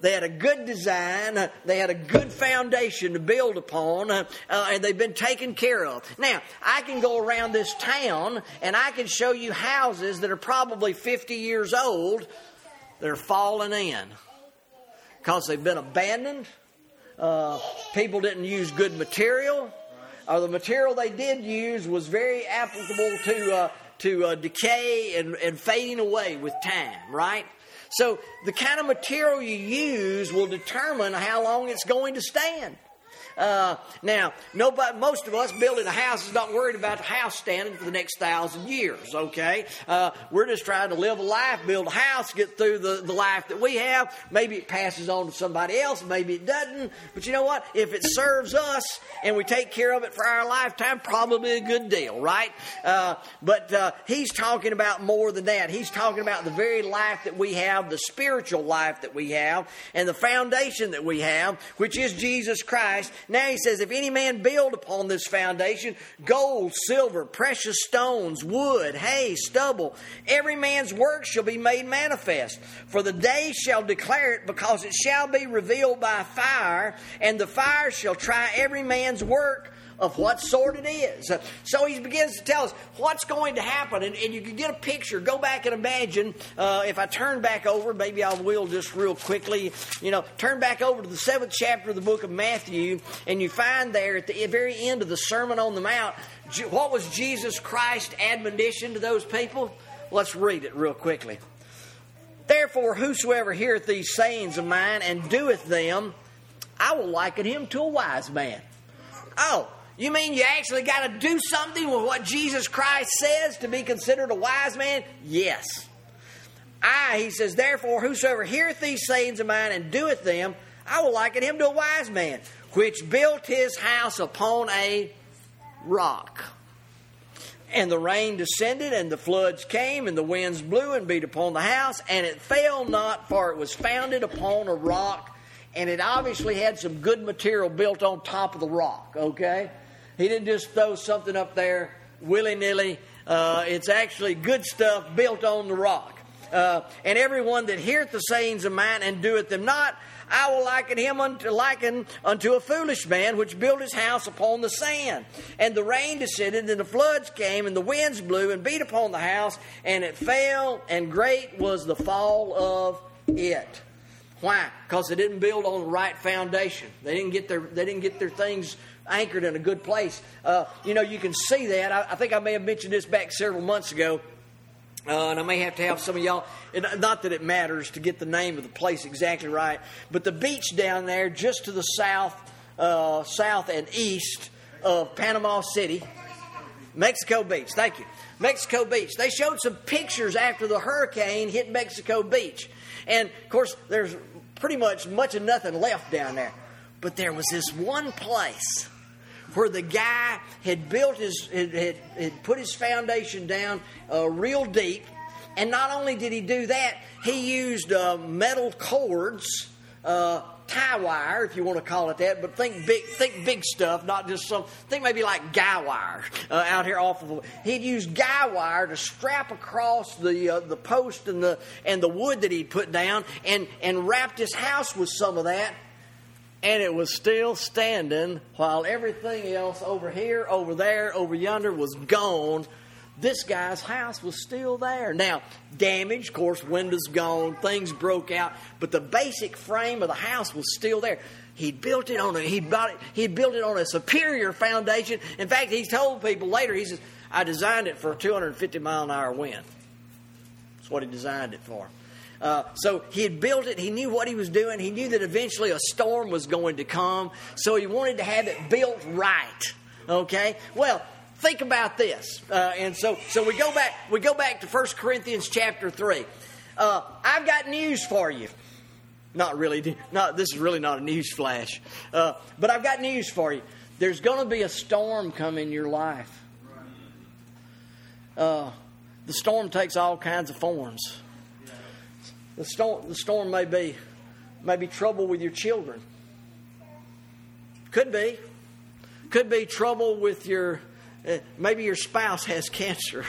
They had a good design. They had a good foundation to build upon, uh, and they've been taken care of. Now, I can go around this town and I can show you houses that are probably 50 years old that are falling in because they've been abandoned. Uh, people didn't use good material. Or the material they did use was very applicable to uh, to uh, decay and, and fading away with time, right? So the kind of material you use will determine how long it's going to stand. Uh, now, nobody, most of us building a house is not worried about the house standing for the next thousand years. Okay, uh, we're just trying to live a life, build a house, get through the, the life that we have. Maybe it passes on to somebody else, maybe it doesn't. But you know what? If it serves us and we take care of it for our lifetime, probably a good deal, right? Uh, but uh, he's talking about more than that. He's talking about the very life that we have, the spiritual life that we have, and the foundation that we have, which is Jesus Christ. Now he says, If any man build upon this foundation gold, silver, precious stones, wood, hay, stubble, every man's work shall be made manifest. For the day shall declare it, because it shall be revealed by fire, and the fire shall try every man's work of what sort it is. So he begins to tell us what's going to happen, and, and you can get a picture. Go back and imagine uh, if I turn back over, maybe I will just real quickly, you know, turn back over to the seventh chapter of the book of Matthew, and you find there at the very end of the Sermon on the Mount, what was Jesus Christ's admonition to those people? let's read it real quickly. Therefore, whosoever heareth these sayings of mine and doeth them, I will liken him to a wise man. Oh, you mean you actually got to do something with what Jesus Christ says to be considered a wise man? Yes. I, he says, therefore, whosoever heareth these sayings of mine and doeth them, I will liken him to a wise man, which built his house upon a rock. And the rain descended, and the floods came, and the winds blew and beat upon the house, and it fell not, for it was founded upon a rock, and it obviously had some good material built on top of the rock, okay? He didn't just throw something up there willy nilly. Uh, it's actually good stuff built on the rock. Uh, and everyone that heareth the sayings of mine and doeth them not, I will liken him unto, liken unto a foolish man which built his house upon the sand. And the rain descended, and the floods came, and the winds blew and beat upon the house, and it fell, and great was the fall of it. Why? Because they didn't build on the right foundation. They didn't get their they didn't get their things anchored in a good place. Uh, you know, you can see that. I, I, think I may have mentioned this back several months ago. Uh, and I may have to have some of y'all, not that it matters to get the name of the place exactly right, but the beach down there just to the south, uh, south and east of Panama City, Mexico Beach. Thank you. Mexico Beach. They showed some pictures after the hurricane hit Mexico Beach. And of course, there's pretty much much of nothing left down there. But there was this one place where the guy had built his, had, had, had put his foundation down uh, real deep. And not only did he do that, he used uh, metal cords, uh, tie wire, if you want to call it that, but think big, think big stuff, not just some. Think maybe like guy wire uh, out here off of. He'd use guy wire to strap across the uh, the post and the and the wood that he'd put down, and and wrapped his house with some of that and it was still standing while everything else over here, over there, over yonder was gone. This guy's house was still there. Now, damage, of course, windows gone, things broke out, but the basic frame of the house was still there. He built it on a he bought it, he built it on a superior foundation. In fact, he told people later, he says, I designed it for a 250 mile an hour wind. That's what he designed it for. Uh, so he had built it. He knew what he was doing. He knew that eventually a storm was going to come. So he wanted to have it built right. Okay? Well, think about this. Uh, and so, so we go back. We go back to 1 Corinthians chapter three. Uh, I've got news for you. Not really. Not this is really not a news flash. Uh, but I've got news for you. There's going to be a storm come in your life. Uh, the storm takes all kinds of forms. The storm, the storm may be, may be trouble with your children. Could be. Could be trouble with your, uh, maybe your spouse has cancer.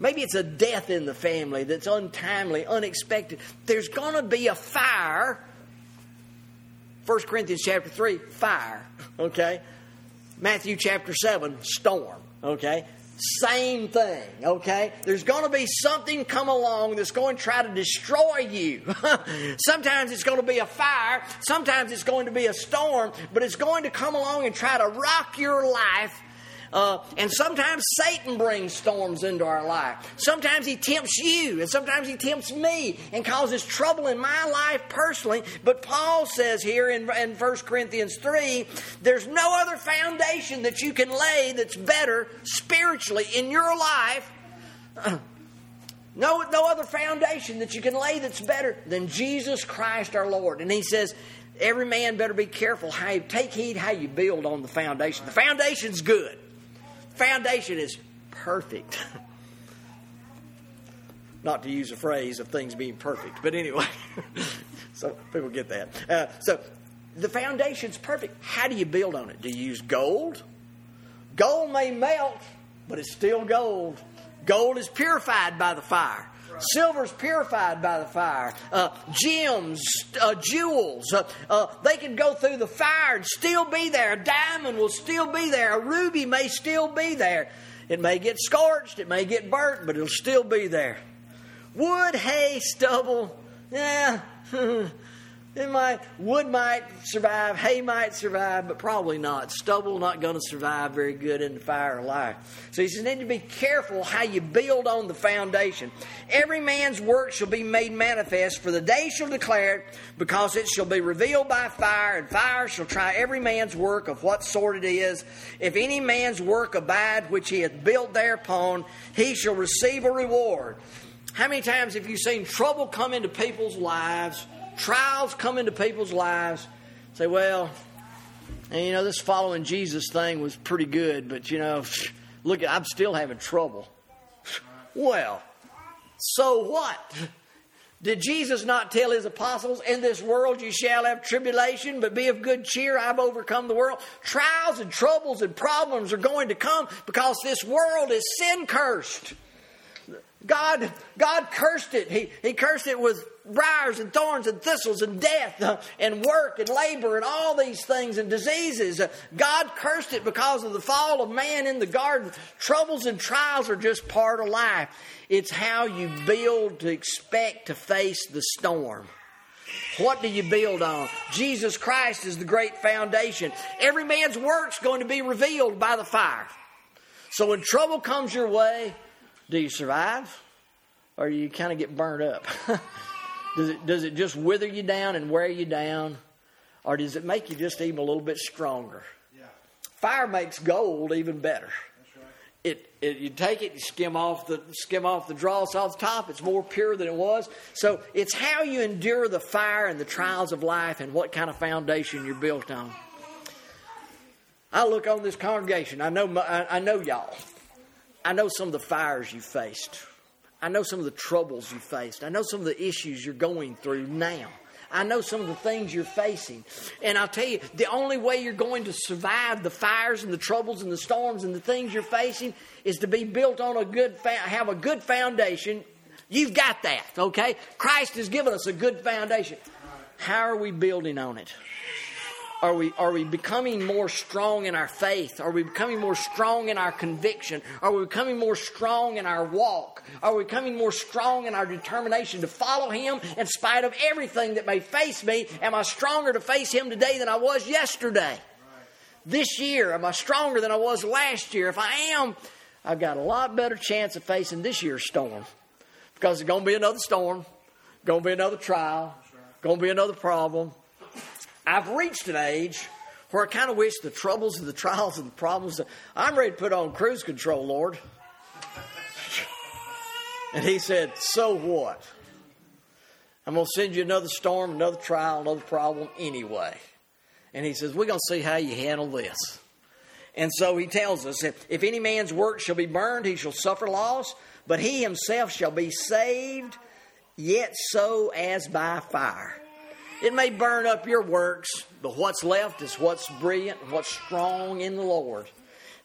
Maybe it's a death in the family that's untimely, unexpected. There's going to be a fire. 1 Corinthians chapter 3, fire. Okay? Matthew chapter 7, storm. Okay? Same thing, okay? There's going to be something come along that's going to try to destroy you. sometimes it's going to be a fire, sometimes it's going to be a storm, but it's going to come along and try to rock your life uh, and sometimes Satan brings storms into our life. Sometimes he tempts you, and sometimes he tempts me and causes trouble in my life personally. But Paul says here in, in 1 Corinthians 3 there's no other foundation that you can lay that's better spiritually in your life. No, no other foundation that you can lay that's better than Jesus Christ our Lord. And he says, every man better be careful how you take heed how you build on the foundation. The foundation's good foundation is perfect. Not to use a phrase of things being perfect, but anyway, so people get that. Uh, so the foundation's perfect. How do you build on it? Do you use gold? Gold may melt, but it's still gold. Gold is purified by the fire. Silver's purified by the fire. Uh, gems, uh, jewels, uh, uh, they can go through the fire and still be there. A diamond will still be there. A ruby may still be there. It may get scorched, it may get burnt, but it'll still be there. Wood, hay, stubble, yeah, It might, wood might survive, hay might survive, but probably not. Stubble not going to survive very good in the fire of life. So he says, you need to be careful how you build on the foundation. Every man's work shall be made manifest, for the day shall declare it, because it shall be revealed by fire, and fire shall try every man's work of what sort it is. If any man's work abide which he hath built thereupon, he shall receive a reward. How many times have you seen trouble come into people's lives? Trials come into people's lives, say, well, and you know, this following Jesus thing was pretty good, but you know, look, I'm still having trouble. Well, so what? Did Jesus not tell his apostles, In this world you shall have tribulation, but be of good cheer, I've overcome the world? Trials and troubles and problems are going to come because this world is sin cursed. God, God cursed it. He, he cursed it with briars and thorns and thistles and death uh, and work and labor and all these things and diseases. Uh, God cursed it because of the fall of man in the garden. Troubles and trials are just part of life. It's how you build to expect to face the storm. What do you build on? Jesus Christ is the great foundation. Every man's work's going to be revealed by the fire. So when trouble comes your way, do you survive? Or you kind of get burned up? does, it, does it just wither you down and wear you down? Or does it make you just even a little bit stronger? Yeah. Fire makes gold even better. Right. It, it, you take it, you skim off the skim off the dross off the top. It's more pure than it was. So it's how you endure the fire and the trials of life, and what kind of foundation you're built on. I look on this congregation. I know I, I know y'all. I know some of the fires you faced. I know some of the troubles you faced. I know some of the issues you're going through now. I know some of the things you're facing. And I'll tell you, the only way you're going to survive the fires and the troubles and the storms and the things you're facing is to be built on a good, have a good foundation. You've got that, okay? Christ has given us a good foundation. How are we building on it? Are we, are we becoming more strong in our faith? Are we becoming more strong in our conviction? Are we becoming more strong in our walk? Are we becoming more strong in our determination to follow Him in spite of everything that may face me? Am I stronger to face Him today than I was yesterday? This year, am I stronger than I was last year? If I am, I've got a lot better chance of facing this year's storm because it's going to be another storm, going to be another trial, going to be another problem. I've reached an age where I kind of wish the troubles and the trials and the problems, I'm ready to put on cruise control, Lord. And he said, So what? I'm going to send you another storm, another trial, another problem anyway. And he says, We're going to see how you handle this. And so he tells us if any man's work shall be burned, he shall suffer loss, but he himself shall be saved, yet so as by fire. It may burn up your works, but what's left is what's brilliant and what's strong in the Lord.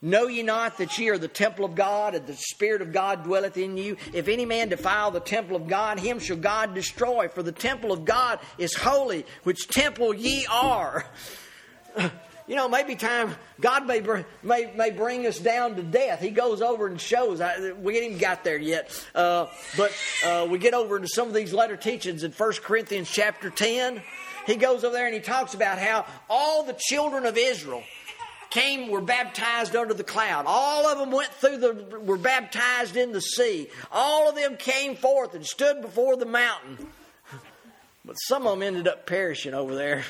Know ye not that ye are the temple of God, and the Spirit of God dwelleth in you? If any man defile the temple of God, him shall God destroy. For the temple of God is holy, which temple ye are. you know, maybe time God may, may, may bring us down to death. He goes over and shows. I, we ain't even got there yet, uh, but uh, we get over into some of these later teachings in 1 Corinthians chapter 10. He goes over there and he talks about how all the children of Israel came were baptized under the cloud. All of them went through the were baptized in the sea. All of them came forth and stood before the mountain. But some of them ended up perishing over there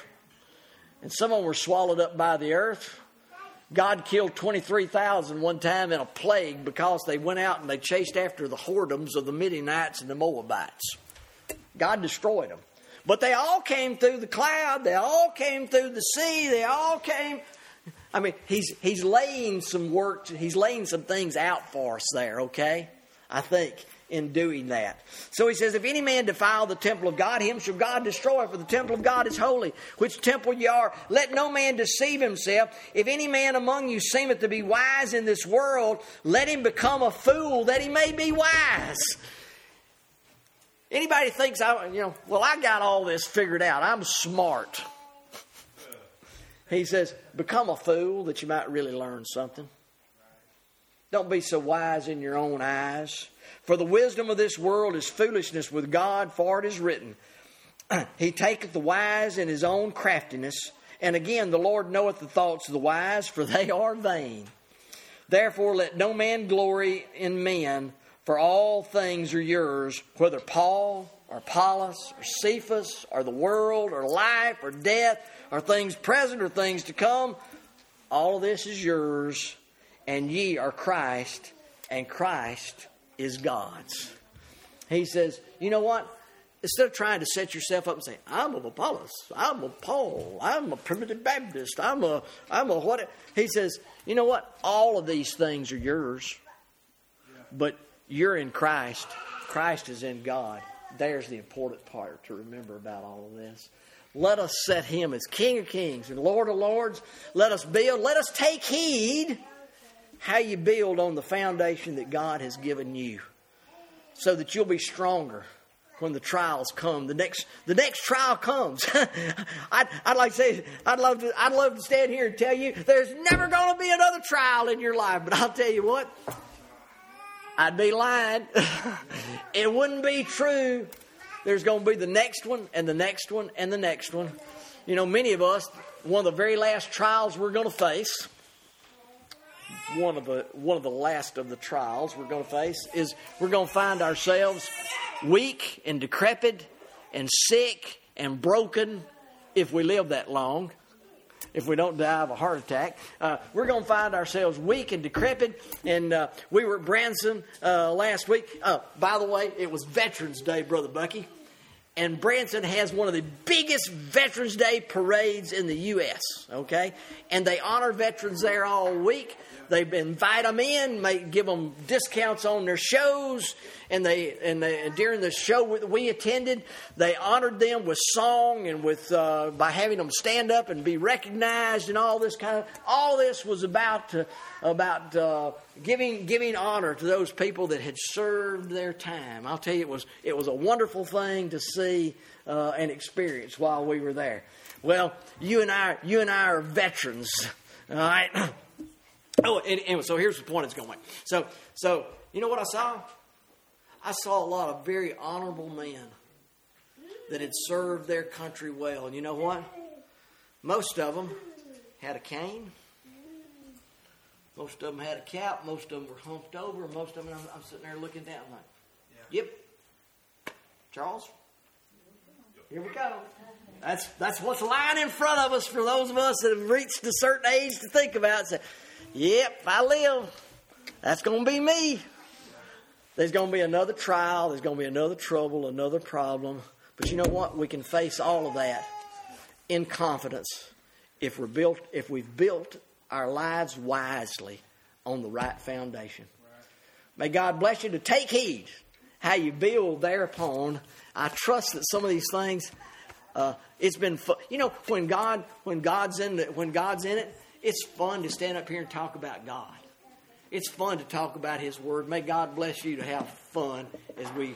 and some of them were swallowed up by the earth. God killed 23,000 one time in a plague because they went out and they chased after the whoredoms of the Midianites and the Moabites. God destroyed them. But they all came through the cloud, they all came through the sea, they all came. I mean, he's, he's laying some work, he's laying some things out for us there, okay? I think in doing that. So he says, If any man defile the temple of God, him shall God destroy, for the temple of God is holy, which temple ye are. Let no man deceive himself. If any man among you seemeth to be wise in this world, let him become a fool that he may be wise. Anybody thinks I, you know, well, I got all this figured out. I'm smart. He says, become a fool that you might really learn something. Don't be so wise in your own eyes. For the wisdom of this world is foolishness with God, for it is written, he taketh the wise in his own craftiness. And again, the Lord knoweth the thoughts of the wise, for they are vain. Therefore, let no man glory in men, for all things are yours, whether Paul or Apollos or Cephas or the world or life or death or things present or things to come. All of this is yours, and ye are Christ, and Christ is God's. He says, you know what? Instead of trying to set yourself up and say, I'm of Apollos, I'm a Paul, I'm a primitive Baptist, I'm a I'm a what he says, you know what? All of these things are yours. But you're in Christ. Christ is in God. There's the important part to remember about all of this. Let us set him as King of Kings and Lord of Lords. Let us build. Let us take heed how you build on the foundation that God has given you so that you'll be stronger when the trials come. The next, the next trial comes. I'd, I'd like to say, I'd love to, I'd love to stand here and tell you there's never going to be another trial in your life. But I'll tell you what, I'd be lying. it wouldn't be true. There's going to be the next one and the next one and the next one. You know, many of us, one of the very last trials we're going to face, one of the one of the last of the trials we're going to face is we're going to find ourselves weak and decrepit and sick and broken if we live that long if we don't die of a heart attack. Uh, we're going to find ourselves weak and decrepit. And uh, we were at Branson uh, last week. Uh, by the way, it was Veterans Day, Brother Bucky. And Branson has one of the biggest Veterans Day parades in the U.S., okay? And they honor veterans there all week. They invite them in, make, give them discounts on their shows, and they and they during the show we attended, they honored them with song and with uh, by having them stand up and be recognized and all this kind of all this was about uh, about uh, giving giving honor to those people that had served their time. I'll tell you, it was it was a wonderful thing to see uh, and experience while we were there. Well, you and I you and I are veterans, all right. Oh, and, and so here's the point it's going. So, so you know what I saw? I saw a lot of very honorable men that had served their country well. And you know what? Most of them had a cane. Most of them had a cap. Most of them were humped over. Most of them, I'm, I'm sitting there looking down like, yeah. yep. Charles, here we go. That's that's what's lying in front of us for those of us that have reached a certain age to think about. Say, Yep, I live, that's going to be me. There's going to be another trial, there's going to be another trouble, another problem. But you know what? We can face all of that in confidence if we're built if we've built our lives wisely on the right foundation. May God bless you to take heed how you build thereupon. I trust that some of these things uh, it's been. You know, when God when God's in the, when God's in it, it's fun to stand up here and talk about God. It's fun to talk about His Word. May God bless you to have fun as we